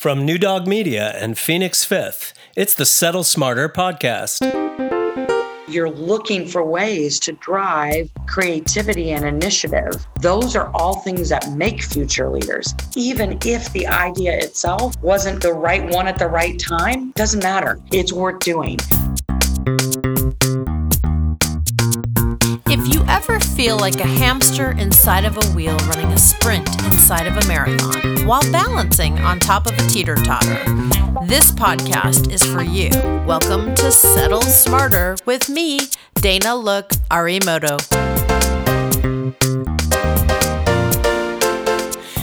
From New Dog Media and Phoenix Fifth, it's the Settle Smarter podcast. You're looking for ways to drive creativity and initiative. Those are all things that make future leaders. Even if the idea itself wasn't the right one at the right time, doesn't matter. It's worth doing. If you ever feel like a hamster inside of a wheel running a sprint inside of a marathon while balancing on top of a teeter totter, this podcast is for you. Welcome to Settle Smarter with me, Dana Look Arimoto.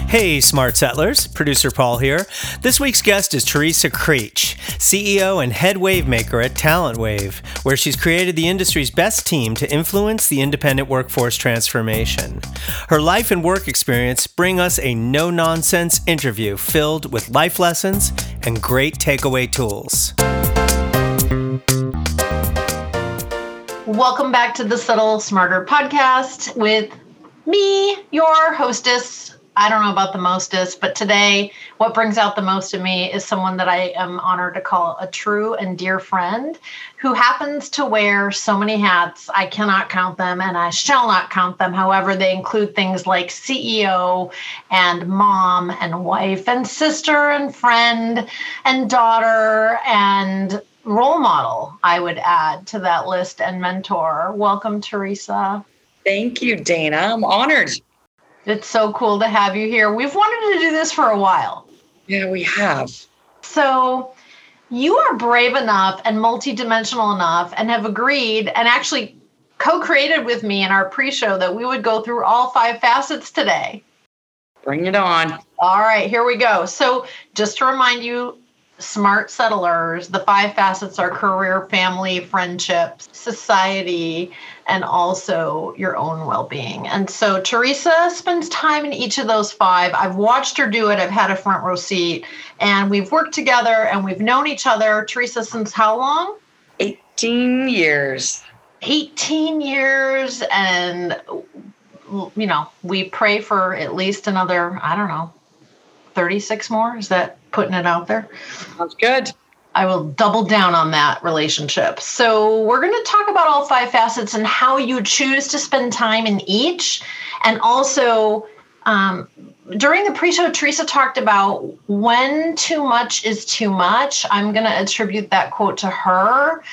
Hey, smart settlers. Producer Paul here. This week's guest is Teresa Creech, CEO and head wave maker at Talent Wave, where she's created the industry's best team to influence the independent workforce transformation. Her life and work experience bring us a no nonsense interview filled with life lessons and great takeaway tools. Welcome back to the Settle Smarter podcast with me, your hostess, I don't know about the mostest, but today, what brings out the most in me is someone that I am honored to call a true and dear friend who happens to wear so many hats. I cannot count them and I shall not count them. However, they include things like CEO and mom and wife and sister and friend and daughter and role model, I would add to that list and mentor. Welcome, Teresa. Thank you, Dana. I'm honored. It's so cool to have you here. We've wanted to do this for a while. Yeah, we have. So, you are brave enough and multidimensional enough and have agreed and actually co created with me in our pre show that we would go through all five facets today. Bring it on. All right, here we go. So, just to remind you, smart settlers, the five facets are career, family, friendships, society, and also your own well being. And so Teresa spends time in each of those five. I've watched her do it, I've had a front row seat, and we've worked together and we've known each other, Teresa, since how long? 18 years. 18 years. And, you know, we pray for at least another, I don't know, 36 more. Is that putting it out there? Sounds good. I will double down on that relationship. So, we're going to talk about all five facets and how you choose to spend time in each. And also, um, during the pre show, Teresa talked about when too much is too much. I'm going to attribute that quote to her.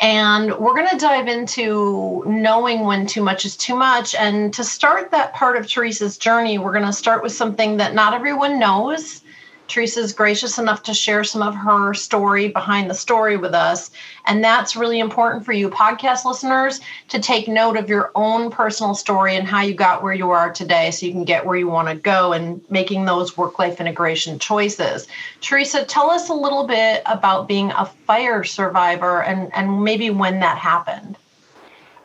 And we're going to dive into knowing when too much is too much. And to start that part of Teresa's journey, we're going to start with something that not everyone knows Teresa's gracious enough to share some of her story behind the story with us. And that's really important for you, podcast listeners, to take note of your own personal story and how you got where you are today so you can get where you want to go and making those work life integration choices. Teresa, tell us a little bit about being a fire survivor and, and maybe when that happened.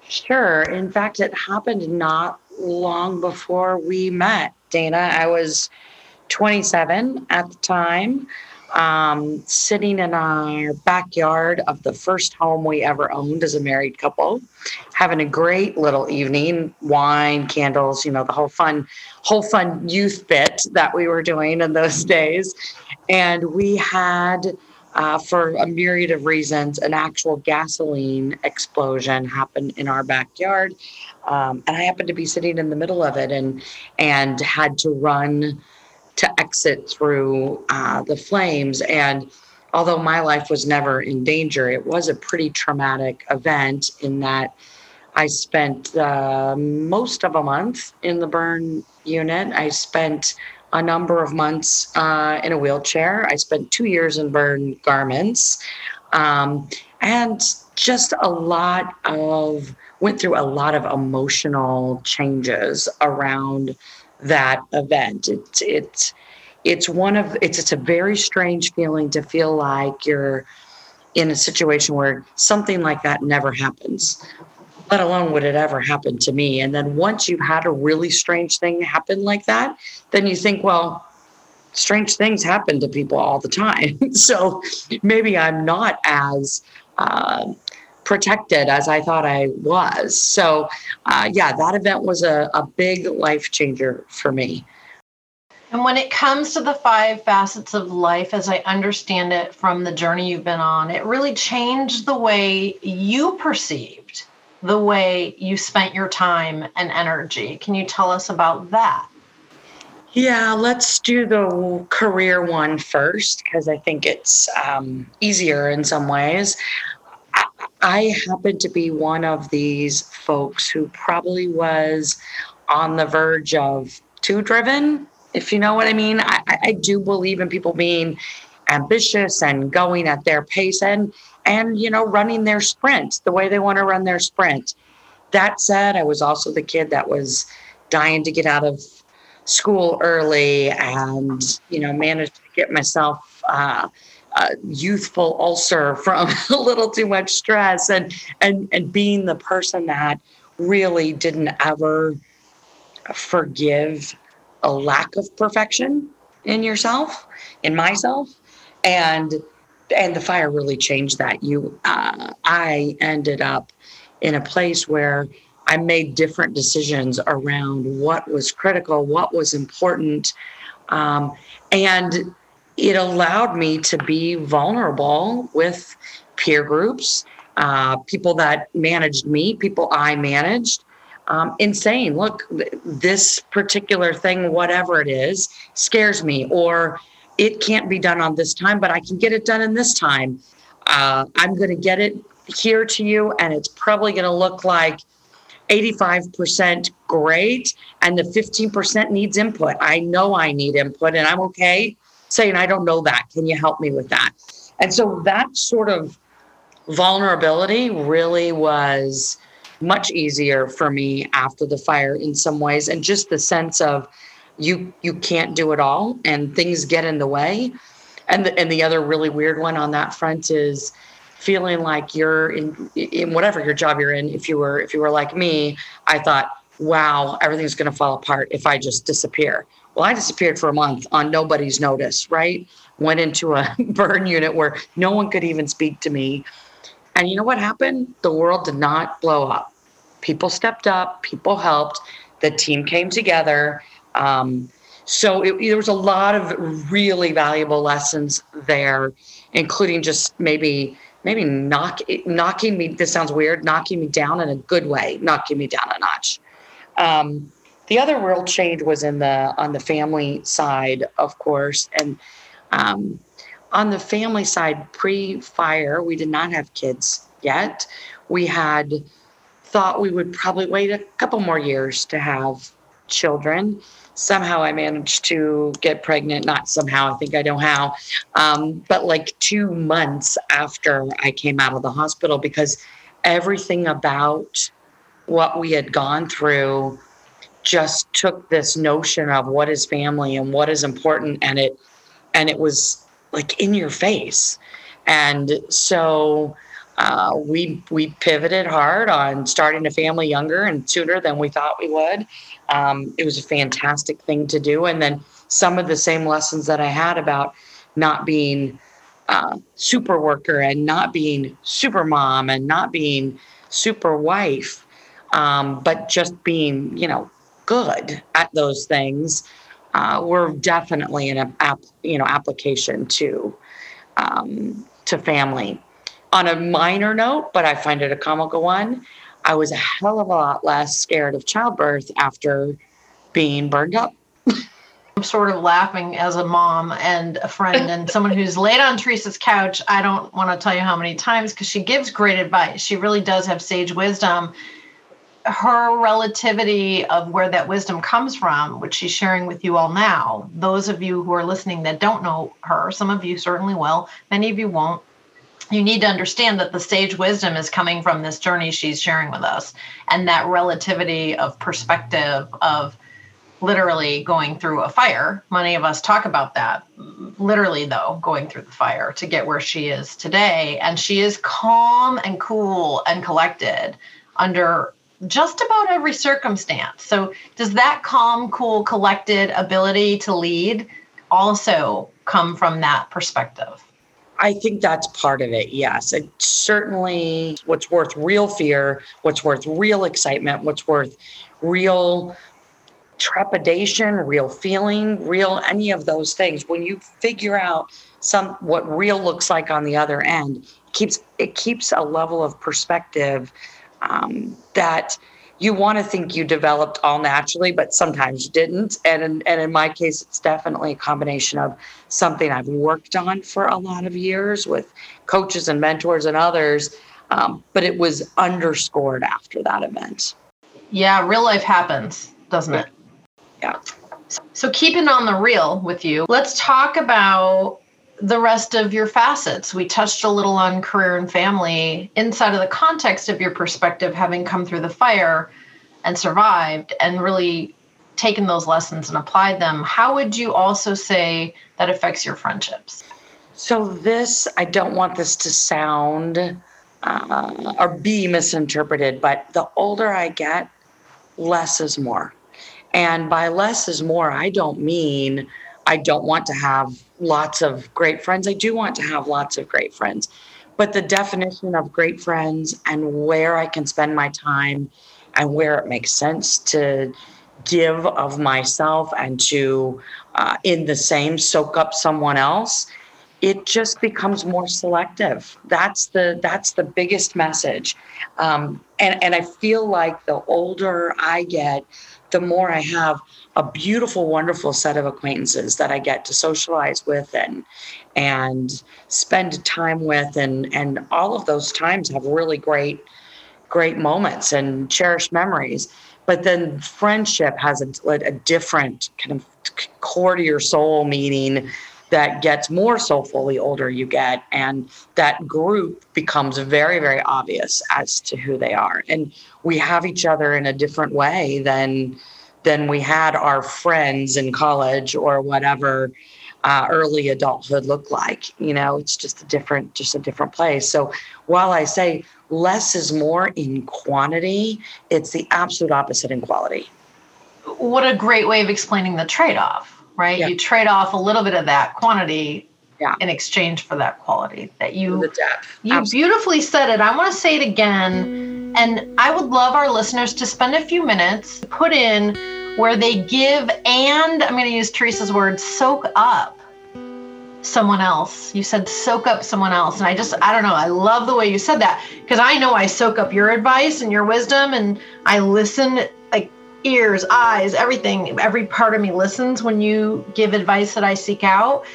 Sure. In fact, it happened not long before we met, Dana. I was 27 at the time, um, sitting in our backyard of the first home we ever owned as a married couple, having a great little evening, wine, candles, you know, the whole fun, whole fun youth bit that we were doing in those days. And we had, uh, for a myriad of reasons, an actual gasoline explosion happened in our backyard. Um, and I happened to be sitting in the middle of it and and had to run to exit through uh, the flames. And although my life was never in danger, it was a pretty traumatic event in that I spent uh, most of a month in the burn unit. I spent a number of months uh, in a wheelchair. I spent two years in burn garments. Um, and just a lot of, went through a lot of emotional changes around that event. It's it's it's one of it's it's a very strange feeling to feel like you're in a situation where something like that never happens let alone would it ever happen to me and then once you've had a really strange thing happen like that then you think well strange things happen to people all the time so maybe i'm not as uh, protected as I thought I was. So, uh, yeah, that event was a, a big life changer for me. And when it comes to the five facets of life, as I understand it from the journey you've been on, it really changed the way you perceived the way you spent your time and energy. Can you tell us about that? Yeah, let's do the career one first because I think it's um, easier in some ways. I, happen to be one of these folks who probably was on the verge of too driven if you know what I mean. I, I do believe in people being ambitious and going at their pace and and you know running their sprint the way they want to run their sprint. That said, I was also the kid that was dying to get out of school early and you know managed to get myself uh, a youthful ulcer from a little too much stress and and and being the person that really didn't ever forgive a lack of perfection in yourself, in myself, and and the fire really changed that. You, uh, I ended up in a place where I made different decisions around what was critical, what was important, um, and it allowed me to be vulnerable with peer groups, uh, people that managed me, people I managed, um, in saying, look, this particular thing, whatever it is, scares me, or it can't be done on this time, but I can get it done in this time. Uh, I'm going to get it here to you, and it's probably going to look like 85% great, and the 15% needs input. I know I need input, and I'm okay saying, I don't know that. Can you help me with that? And so that sort of vulnerability really was much easier for me after the fire in some ways and just the sense of you you can't do it all and things get in the way and the, and the other really weird one on that front is feeling like you're in in whatever your job you're in if you were if you were like me i thought wow everything's going to fall apart if i just disappear well i disappeared for a month on nobody's notice right went into a burn unit where no one could even speak to me and you know what happened? The world did not blow up. People stepped up, people helped, the team came together. Um, so it, there was a lot of really valuable lessons there, including just maybe maybe knock knocking me. This sounds weird, knocking me down in a good way, knocking me down a notch. Um, the other world change was in the on the family side, of course, and um, on the family side, pre fire, we did not have kids yet. We had thought we would probably wait a couple more years to have children. Somehow I managed to get pregnant, not somehow, I think I know how, um, but like two months after I came out of the hospital because everything about what we had gone through just took this notion of what is family and what is important and it and it was like in your face. And so uh, we we pivoted hard on starting a family younger and sooner than we thought we would. Um, it was a fantastic thing to do, and then some of the same lessons that I had about not being uh, super worker and not being super mom and not being super wife, um, but just being you know good at those things uh, were definitely an app, you know application to um, to family. On a minor note, but I find it a comical one, I was a hell of a lot less scared of childbirth after being burned up. I'm sort of laughing as a mom and a friend and someone who's laid on Teresa's couch. I don't want to tell you how many times because she gives great advice. She really does have sage wisdom her relativity of where that wisdom comes from, which she's sharing with you all now, those of you who are listening that don't know her, some of you certainly will, many of you won't. You need to understand that the sage wisdom is coming from this journey she's sharing with us, and that relativity of perspective of literally going through a fire. Many of us talk about that, literally, though, going through the fire to get where she is today. And she is calm and cool and collected under just about every circumstance. So, does that calm, cool, collected ability to lead also come from that perspective? I think that's part of it. Yes. It certainly what's worth real fear, what's worth real excitement, what's worth real trepidation, real feeling, real any of those things. When you figure out some what real looks like on the other end, it keeps it keeps a level of perspective um, that you want to think you developed all naturally, but sometimes you didn't. And in, and in my case, it's definitely a combination of something I've worked on for a lot of years with coaches and mentors and others. Um, but it was underscored after that event. Yeah, real life happens, doesn't it? Yeah. So, keeping on the real with you, let's talk about the rest of your facets. We touched a little on career and family inside of the context of your perspective, having come through the fire and survived and really taken those lessons and applied them. How would you also say that affects your friendships? So, this, I don't want this to sound uh, or be misinterpreted, but the older I get, less is more. And by less is more, I don't mean I don't want to have lots of great friends. I do want to have lots of great friends. But the definition of great friends and where I can spend my time and where it makes sense to give of myself and to, uh, in the same, soak up someone else it just becomes more selective. That's the that's the biggest message, um, and and I feel like the older I get, the more I have a beautiful, wonderful set of acquaintances that I get to socialize with and and spend time with, and and all of those times have really great great moments and cherished memories. But then friendship has a, a different kind of core to your soul meaning that gets more soulful the older you get and that group becomes very very obvious as to who they are. And we have each other in a different way than than we had our friends in college or whatever uh, early adulthood looked like you know? It's just a different just a different place. So while i say less is more in quantity it's the absolute opposite in quality. What a great way of explaining the trade-off right? Yeah. You trade off a little bit of that quantity yeah. in exchange for that quality that you the depth. you Absolutely. beautifully said it. I want to say it again, mm. and I would love our listeners to spend a few minutes put in where they give and I'm going to use Teresa's word soak up someone else. You said soak up someone else. And I just, I don't know, I love the way you said that because I know I soak up your advice and your wisdom and I listen ears, eyes, everything, every part of me listens when you give advice that I seek out.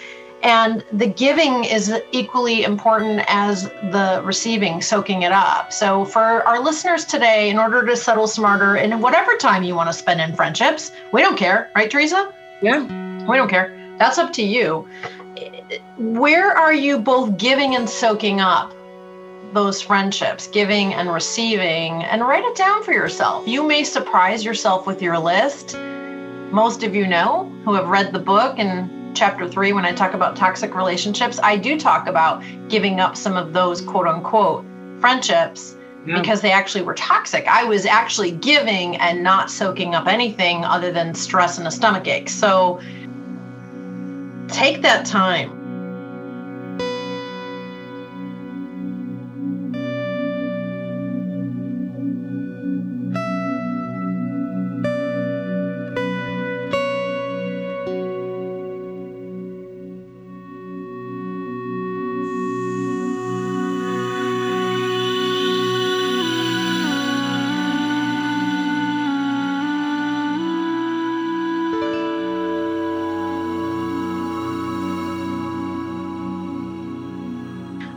And the giving is equally important as the receiving, soaking it up. So, for our listeners today, in order to settle smarter in whatever time you want to spend in friendships, we don't care, right, Teresa? Yeah. We don't care. That's up to you. Where are you both giving and soaking up those friendships, giving and receiving, and write it down for yourself. You may surprise yourself with your list. Most of you know who have read the book in chapter three, when I talk about toxic relationships, I do talk about giving up some of those quote unquote friendships yeah. because they actually were toxic. I was actually giving and not soaking up anything other than stress and a stomach ache. So take that time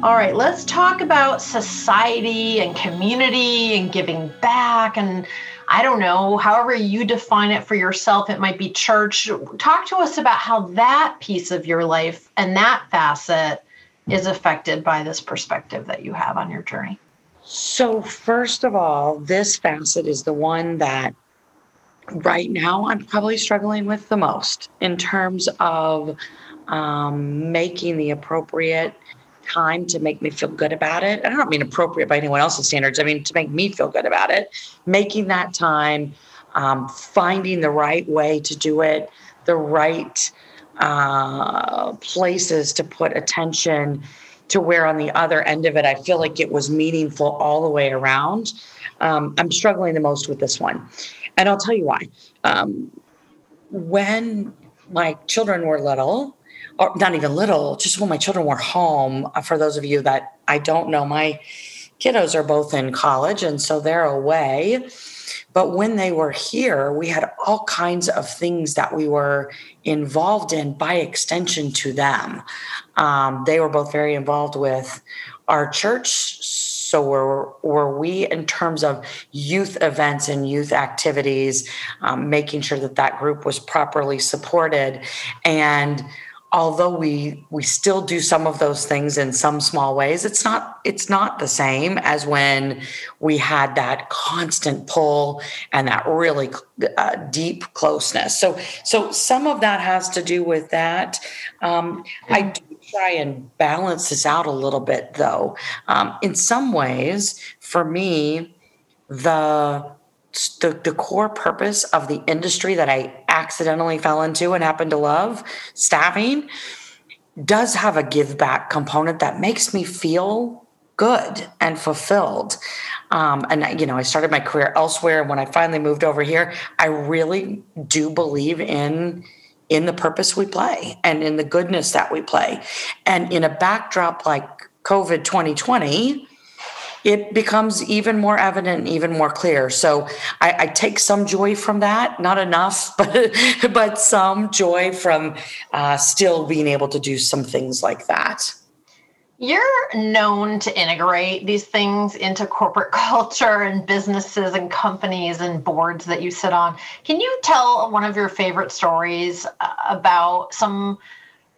All right, let's talk about society and community and giving back. And I don't know, however you define it for yourself, it might be church. Talk to us about how that piece of your life and that facet is affected by this perspective that you have on your journey. So, first of all, this facet is the one that right now I'm probably struggling with the most in terms of um, making the appropriate time to make me feel good about it. I don't mean appropriate by anyone else's standards. I mean to make me feel good about it. Making that time, um, finding the right way to do it, the right uh, places to put attention to where on the other end of it, I feel like it was meaningful all the way around. Um, I'm struggling the most with this one. And I'll tell you why. Um, when my children were little, or not even little, just when my children were home, uh, for those of you that I don't know, my kiddos are both in college and so they're away. But when they were here, we had all kinds of things that we were involved in by extension to them. Um, they were both very involved with our church. So were, were we in terms of youth events and youth activities, um, making sure that that group was properly supported. And although we we still do some of those things in some small ways it's not it's not the same as when we had that constant pull and that really uh, deep closeness. So so some of that has to do with that. Um, i do try and balance this out a little bit though um, in some ways for me the the, the core purpose of the industry that I accidentally fell into and happened to love, staffing, does have a give back component that makes me feel good and fulfilled. Um, and you know, I started my career elsewhere. And when I finally moved over here, I really do believe in in the purpose we play and in the goodness that we play. And in a backdrop like COVID 2020, it becomes even more evident even more clear. So I, I take some joy from that, not enough, but but some joy from uh, still being able to do some things like that. You're known to integrate these things into corporate culture and businesses and companies and boards that you sit on. Can you tell one of your favorite stories uh, about some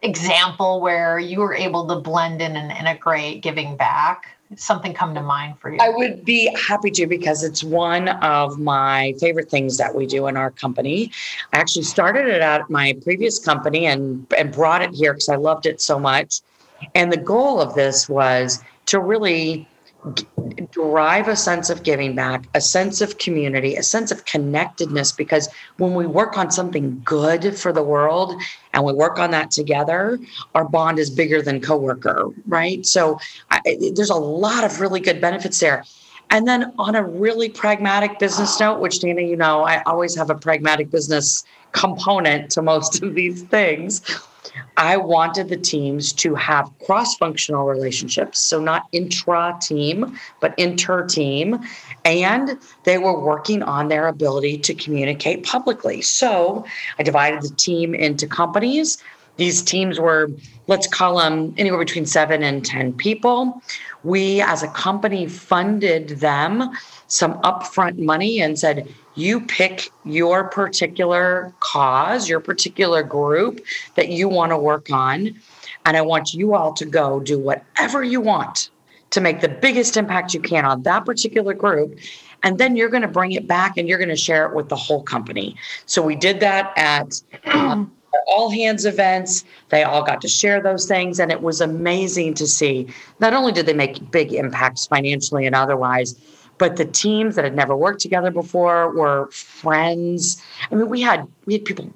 example where you were able to blend in and integrate giving back? something come to mind for you? I would be happy to because it's one of my favorite things that we do in our company. I actually started it at my previous company and, and brought it here because I loved it so much. And the goal of this was to really drive a sense of giving back, a sense of community, a sense of connectedness. Because when we work on something good for the world and we work on that together, our bond is bigger than coworker, right? So I, there's a lot of really good benefits there. And then on a really pragmatic business note, which Dana, you know, I always have a pragmatic business component to most of these things. I wanted the teams to have cross functional relationships, so not intra team, but inter team. And they were working on their ability to communicate publicly. So I divided the team into companies. These teams were, let's call them anywhere between seven and 10 people. We, as a company, funded them some upfront money and said, you pick your particular cause, your particular group that you want to work on. And I want you all to go do whatever you want to make the biggest impact you can on that particular group. And then you're going to bring it back and you're going to share it with the whole company. So we did that at um, all hands events. They all got to share those things. And it was amazing to see. Not only did they make big impacts financially and otherwise, but the teams that had never worked together before were friends. I mean, we had we had people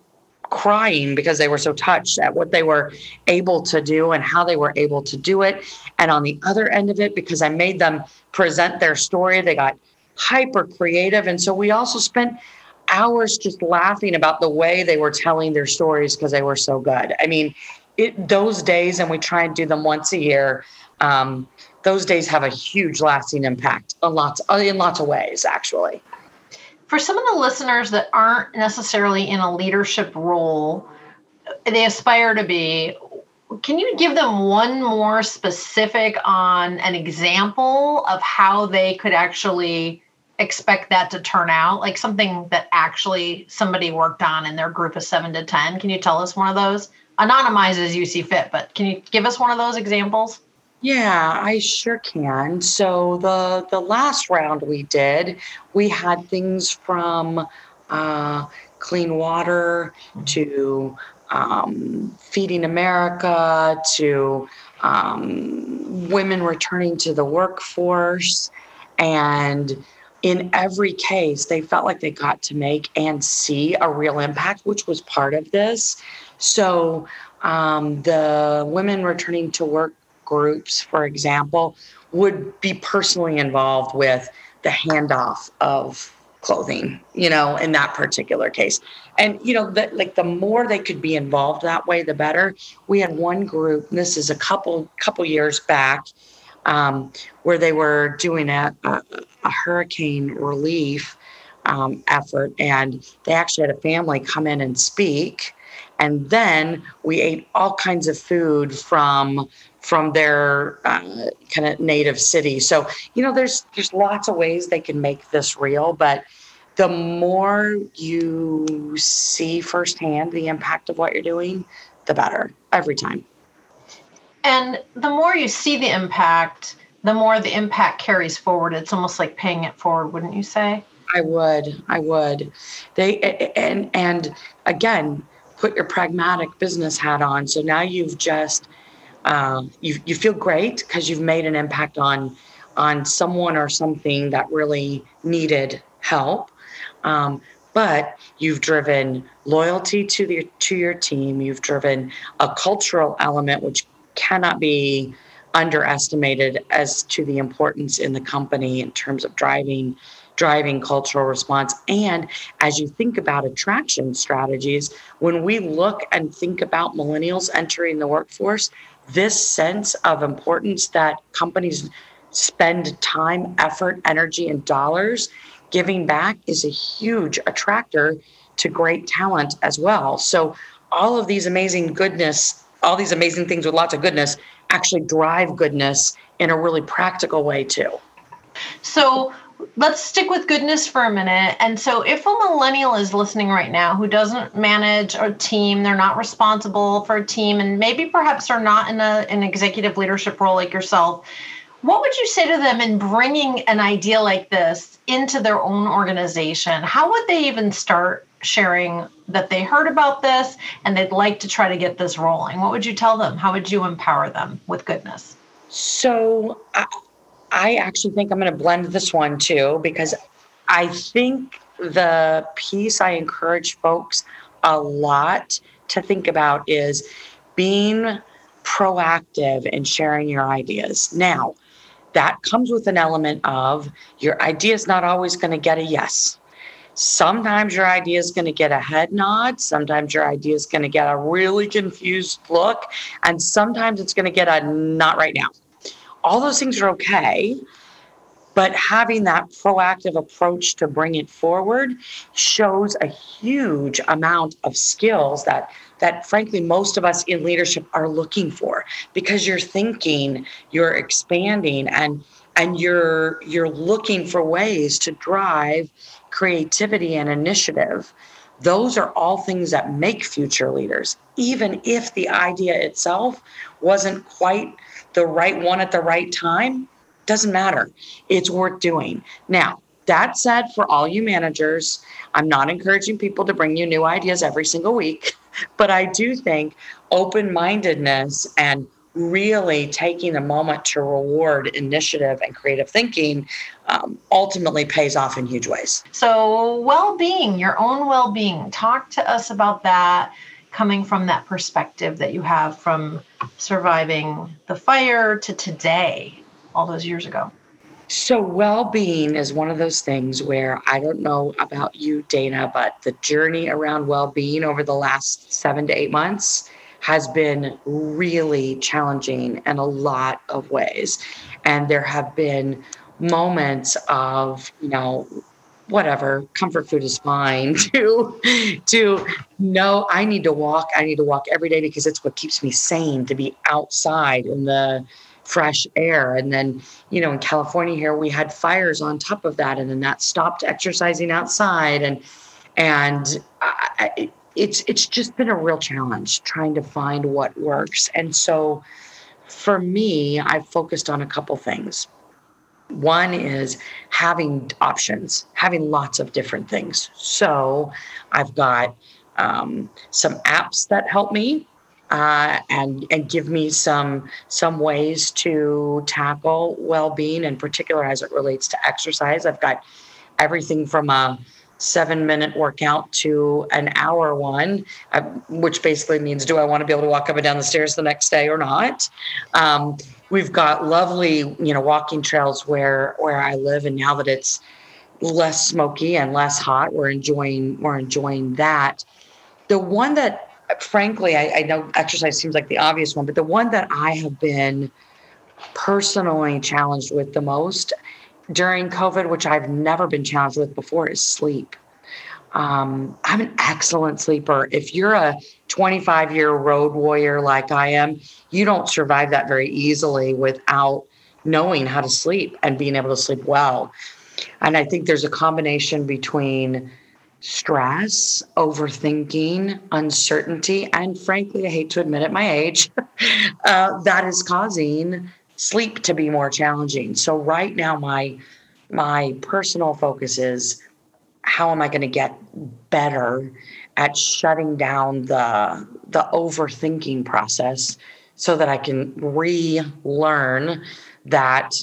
crying because they were so touched at what they were able to do and how they were able to do it. And on the other end of it, because I made them present their story, they got hyper creative. And so we also spent hours just laughing about the way they were telling their stories because they were so good. I mean, it, those days, and we try and do them once a year. Um, those days have a huge lasting impact on lots in lots of ways actually. For some of the listeners that aren't necessarily in a leadership role they aspire to be can you give them one more specific on an example of how they could actually expect that to turn out? Like something that actually somebody worked on in their group of 7 to 10 can you tell us one of those? Anonymize as you see fit but can you give us one of those examples yeah, I sure can. So the the last round we did, we had things from uh, clean water to um, feeding America to um, women returning to the workforce, and in every case, they felt like they got to make and see a real impact, which was part of this. So um, the women returning to work groups, for example, would be personally involved with the handoff of clothing, you know, in that particular case. And you know, that like the more they could be involved that way, the better. We had one group, this is a couple couple years back, um, where they were doing a, a, a hurricane relief um, effort, and they actually had a family come in and speak. And then we ate all kinds of food from from their uh, kind of native city. So you know, there's there's lots of ways they can make this real, but the more you see firsthand the impact of what you're doing, the better every time. And the more you see the impact, the more the impact carries forward. It's almost like paying it forward, wouldn't you say? I would. I would. They and and again, put your pragmatic business hat on. So now you've just um, you you feel great because you've made an impact on on someone or something that really needed help. Um, but you've driven loyalty to the to your team. You've driven a cultural element which cannot be underestimated as to the importance in the company in terms of driving driving cultural response and as you think about attraction strategies when we look and think about millennials entering the workforce this sense of importance that companies spend time effort energy and dollars giving back is a huge attractor to great talent as well so all of these amazing goodness all these amazing things with lots of goodness actually drive goodness in a really practical way too. So let's stick with goodness for a minute. And so, if a millennial is listening right now who doesn't manage a team, they're not responsible for a team, and maybe perhaps are not in a, an executive leadership role like yourself, what would you say to them in bringing an idea like this into their own organization? How would they even start sharing that they heard about this and they'd like to try to get this rolling? What would you tell them? How would you empower them with goodness? So, uh, I, actually think I'm going to blend this one too, because I think the piece I encourage folks a lot to think about is being proactive in sharing your ideas. Now, that comes with an element of your idea is not always going to get a yes. Sometimes your idea is going to get a head nod. Sometimes your idea is going to get a really confused look. And sometimes it's going to get a not right now. All those things are okay. But having that proactive approach to bring it forward shows a huge amount of skills that that frankly most of us in leadership are looking for because you're thinking, you're expanding and and you're you're looking for ways to drive creativity and initiative those are all things that make future leaders even if the idea itself wasn't quite the right one at the right time doesn't matter. It's worth doing. Now that said for all you managers i'm not encouraging people to bring you new ideas every single week but i do think open-mindedness and really taking a moment to reward initiative and creative thinking um, ultimately pays off in huge ways. So, well being, your own well being, talk to us about that coming from that perspective that you have from surviving the fire to today, all those years ago. So, well being is one of those things where I don't know about you, Dana, but the journey around well being over the last seven to eight months has been really challenging in a lot of ways. And there have been moments of, you know, whatever comfort food is fine to to know i need to walk i need to walk every day because it's what keeps me sane to be outside in the fresh air and then you know in california here we had fires on top of that and then that stopped exercising outside and and I, it's it's just been a real challenge trying to find what works. And so for me, I've focused on a couple things. One is having options, having lots of different things. So I've got um, some apps that help me uh, and and give me some some ways to tackle well-being, in particular as it relates to exercise. I've got everything from a seven minute workout to an hour one, uh, which basically means do I want to be able to walk up and down the stairs the next day or not? Um, we've got lovely, you know, walking trails where where I live, and now that it's less smoky and less hot. We're enjoying we're enjoying that. The one that frankly I, I know exercise seems like the obvious one, but the one that I have been personally challenged with the most during COVID, which I've never been challenged with before, is sleep. Um, I'm an excellent sleeper. If you're a 25 year road warrior like I am, you don't survive that very easily without knowing how to sleep and being able to sleep well. And I think there's a combination between stress, overthinking, uncertainty, and frankly, I hate to admit at my age, uh, that is causing sleep to be more challenging. So right now, my my personal focus is how am I going to get better at shutting down the the overthinking process so that I can relearn that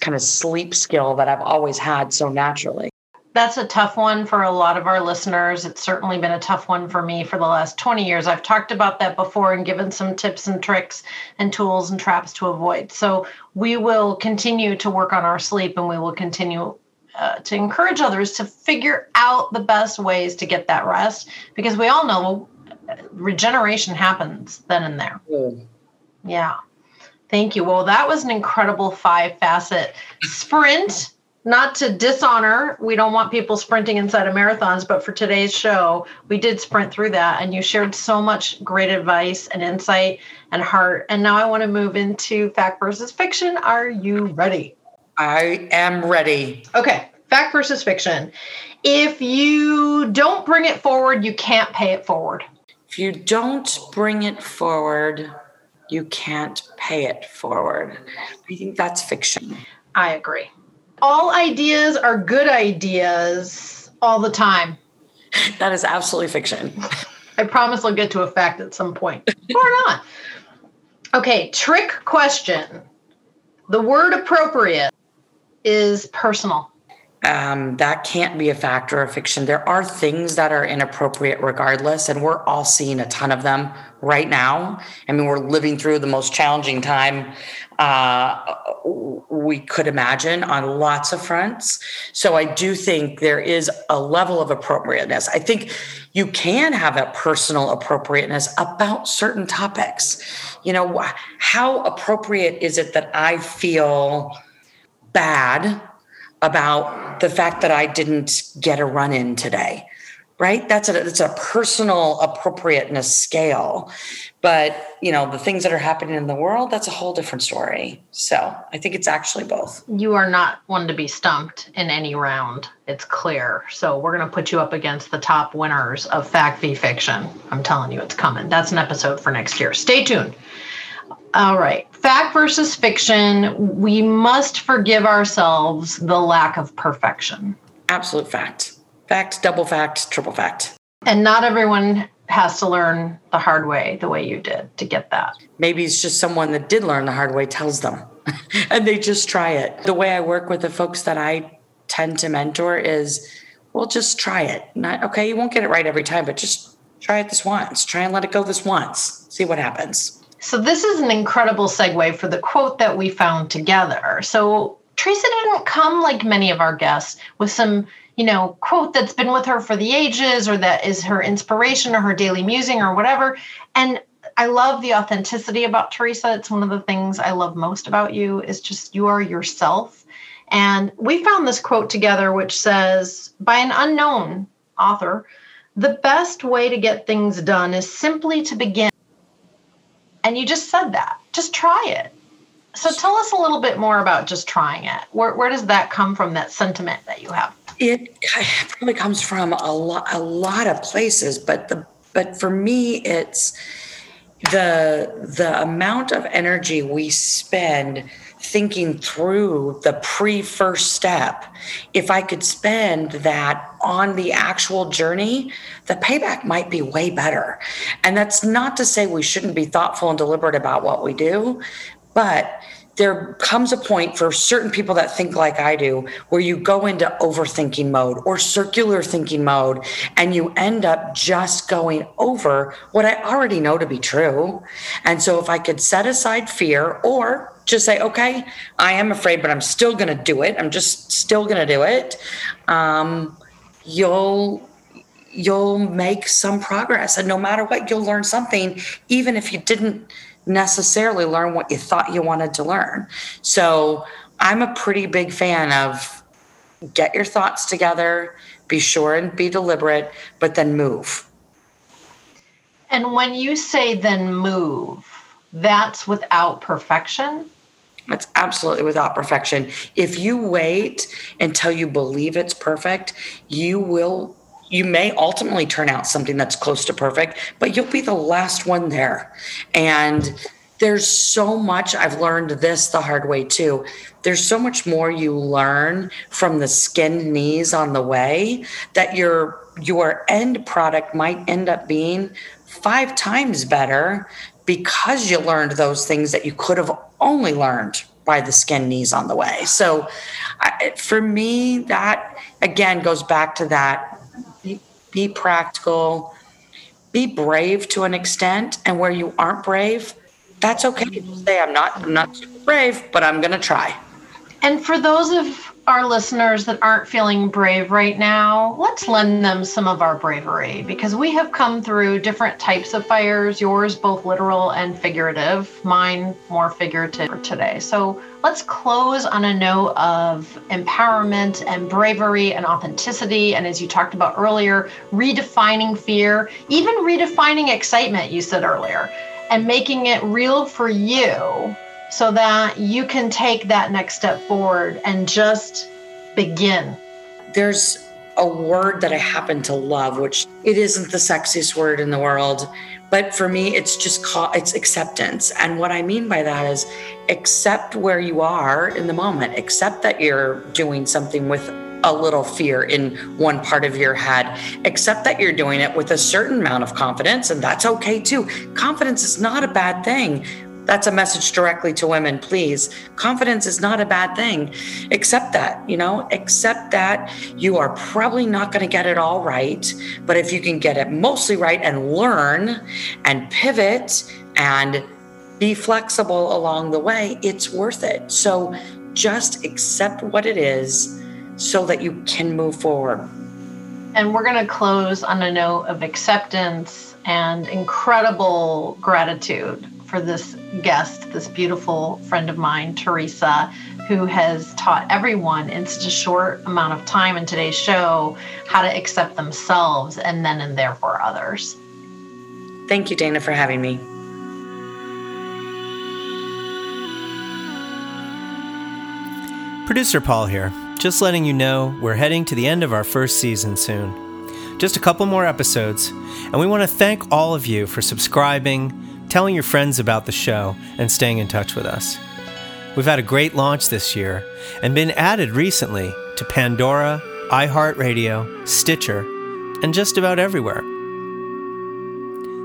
kind of sleep skill that I've always had so naturally. That's a tough one for a lot of our listeners. It's certainly been a tough one for me for the last 20 years. I've talked about that before and given some tips and tricks and tools and traps to avoid. So we will continue to work on our sleep and we will continue uh, to encourage others to figure out the best ways to get that rest because we all know regeneration happens then and there. Mm. Yeah. Thank you. Well, that was an incredible five facet sprint. Not to dishonor, we don't want people sprinting inside of marathons, but for today's show, we did sprint through that and you shared so much great advice and insight and heart. And now I want to move into fact versus fiction. Are you ready? I am ready. Okay. Fact versus fiction. If you don't bring it forward, you can't pay it forward. If you don't bring it forward, you can't pay it forward. I think that's fiction. I agree. All ideas are good ideas all the time. That is absolutely fiction. I promise I'll get to a fact at some point. or not. Okay, trick question. The word appropriate is personal um, that can't be a factor of fiction. There are things that are inappropriate regardless, and we're all seeing a ton of them right now. I mean, we're living through the most challenging time uh, we could imagine on lots of fronts. So I do think there is a level of appropriateness. I think you can have a personal appropriateness about certain topics. You know, how appropriate is it that I feel bad? about the fact that I didn't get a run in today, right? That's a it's a personal appropriateness scale. But you know, the things that are happening in the world, that's a whole different story. So I think it's actually both. You are not one to be stumped in any round. It's clear. So we're gonna put you up against the top winners of fact v fiction. I'm telling you it's coming. That's an episode for next year. Stay tuned. All right. Fact versus fiction. We must forgive ourselves the lack of perfection. Absolute fact. Fact, double fact, triple fact. And not everyone has to learn the hard way the way you did to get that. Maybe it's just someone that did learn the hard way tells them and they just try it. The way I work with the folks that I tend to mentor is well, just try it. Not okay, you won't get it right every time, but just try it this once. Try and let it go this once. See what happens. So, this is an incredible segue for the quote that we found together. So, Teresa didn't come like many of our guests with some, you know, quote that's been with her for the ages or that is her inspiration or her daily musing or whatever. And I love the authenticity about Teresa. It's one of the things I love most about you is just you are yourself. And we found this quote together which says by an unknown author, the best way to get things done is simply to begin and you just said that. Just try it. So tell us a little bit more about just trying it. Where, where does that come from, that sentiment that you have? It probably comes from a lot, a lot of places, but the but for me, it's the the amount of energy we spend thinking through the pre first step, if I could spend that on the actual journey, the payback might be way better. And that's not to say we shouldn't be thoughtful and deliberate about what we do, but there comes a point for certain people that think like I do where you go into overthinking mode or circular thinking mode and you end up just going over what I already know to be true. And so if I could set aside fear or just say, okay, I am afraid, but I'm still going to do it. I'm just still going to do it. Um, you'll you'll make some progress, and no matter what, you'll learn something, even if you didn't necessarily learn what you thought you wanted to learn. So I'm a pretty big fan of get your thoughts together, be sure and be deliberate, but then move. And when you say then move, that's without perfection? It's absolutely without perfection. If you wait until you believe it's perfect, you will you may ultimately turn out something that's close to perfect, but you'll be the last one there. And there's so much I've learned this the hard way too. There's so much more you learn from the skinned knees on the way that your your end product might end up being five times better because you learned those things that you could have only learned by the skin knees on the way. So I, for me, that again goes back to that be, be practical, be brave to an extent, and where you aren't brave, that's okay to say I'm not I'm not brave, but I'm gonna try. And for those of our listeners that aren't feeling brave right now, let's lend them some of our bravery because we have come through different types of fires, yours both literal and figurative, mine more figurative today. So let's close on a note of empowerment and bravery and authenticity. And as you talked about earlier, redefining fear, even redefining excitement, you said earlier, and making it real for you so that you can take that next step forward and just begin. There's a word that I happen to love, which it isn't the sexiest word in the world, but for me, it's just called it's acceptance. And what I mean by that is accept where you are in the moment, accept that you're doing something with a little fear in one part of your head. Accept that you're doing it with a certain amount of confidence, and that's okay too. Confidence is not a bad thing that's a message directly to women. Please confidence is not a bad thing. Accept that you know? Accept that you are probably not going to get it all right but if you can get it mostly right and learn and pivot and be flexible along the way it's worth it. So just accept what it is so that you can move forward. And we're going to close on a note of acceptance and incredible gratitude for this guest, this beautiful friend of mine, Teresa, who has taught everyone in such a short amount of time in today's show how to accept themselves and then and therefore others. Thank you, Dana, for having me. Producer Paul here, just letting you know we're heading to the end of our first season soon. Just a couple more episodes, and we want to thank all of you for subscribing telling your friends about the show, and staying in touch with us. We've had a great launch this year and been added recently to Pandora, iHeartRadio, Stitcher, and just about everywhere.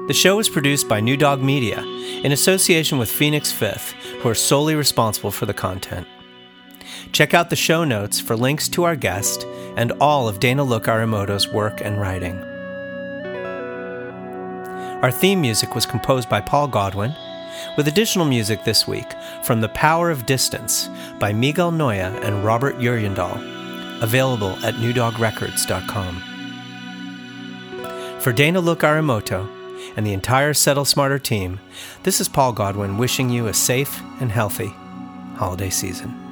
The show is produced by New Dog Media in association with Phoenix Fifth, who are solely responsible for the content. Check out the show notes for links to our guest and all of Dana Look Arimoto's work and writing. Our theme music was composed by Paul Godwin, with additional music this week from The Power of Distance by Miguel Noya and Robert Uriendal, available at newdogrecords.com. For Dana Look Arimoto and the entire Settle Smarter team, this is Paul Godwin wishing you a safe and healthy holiday season.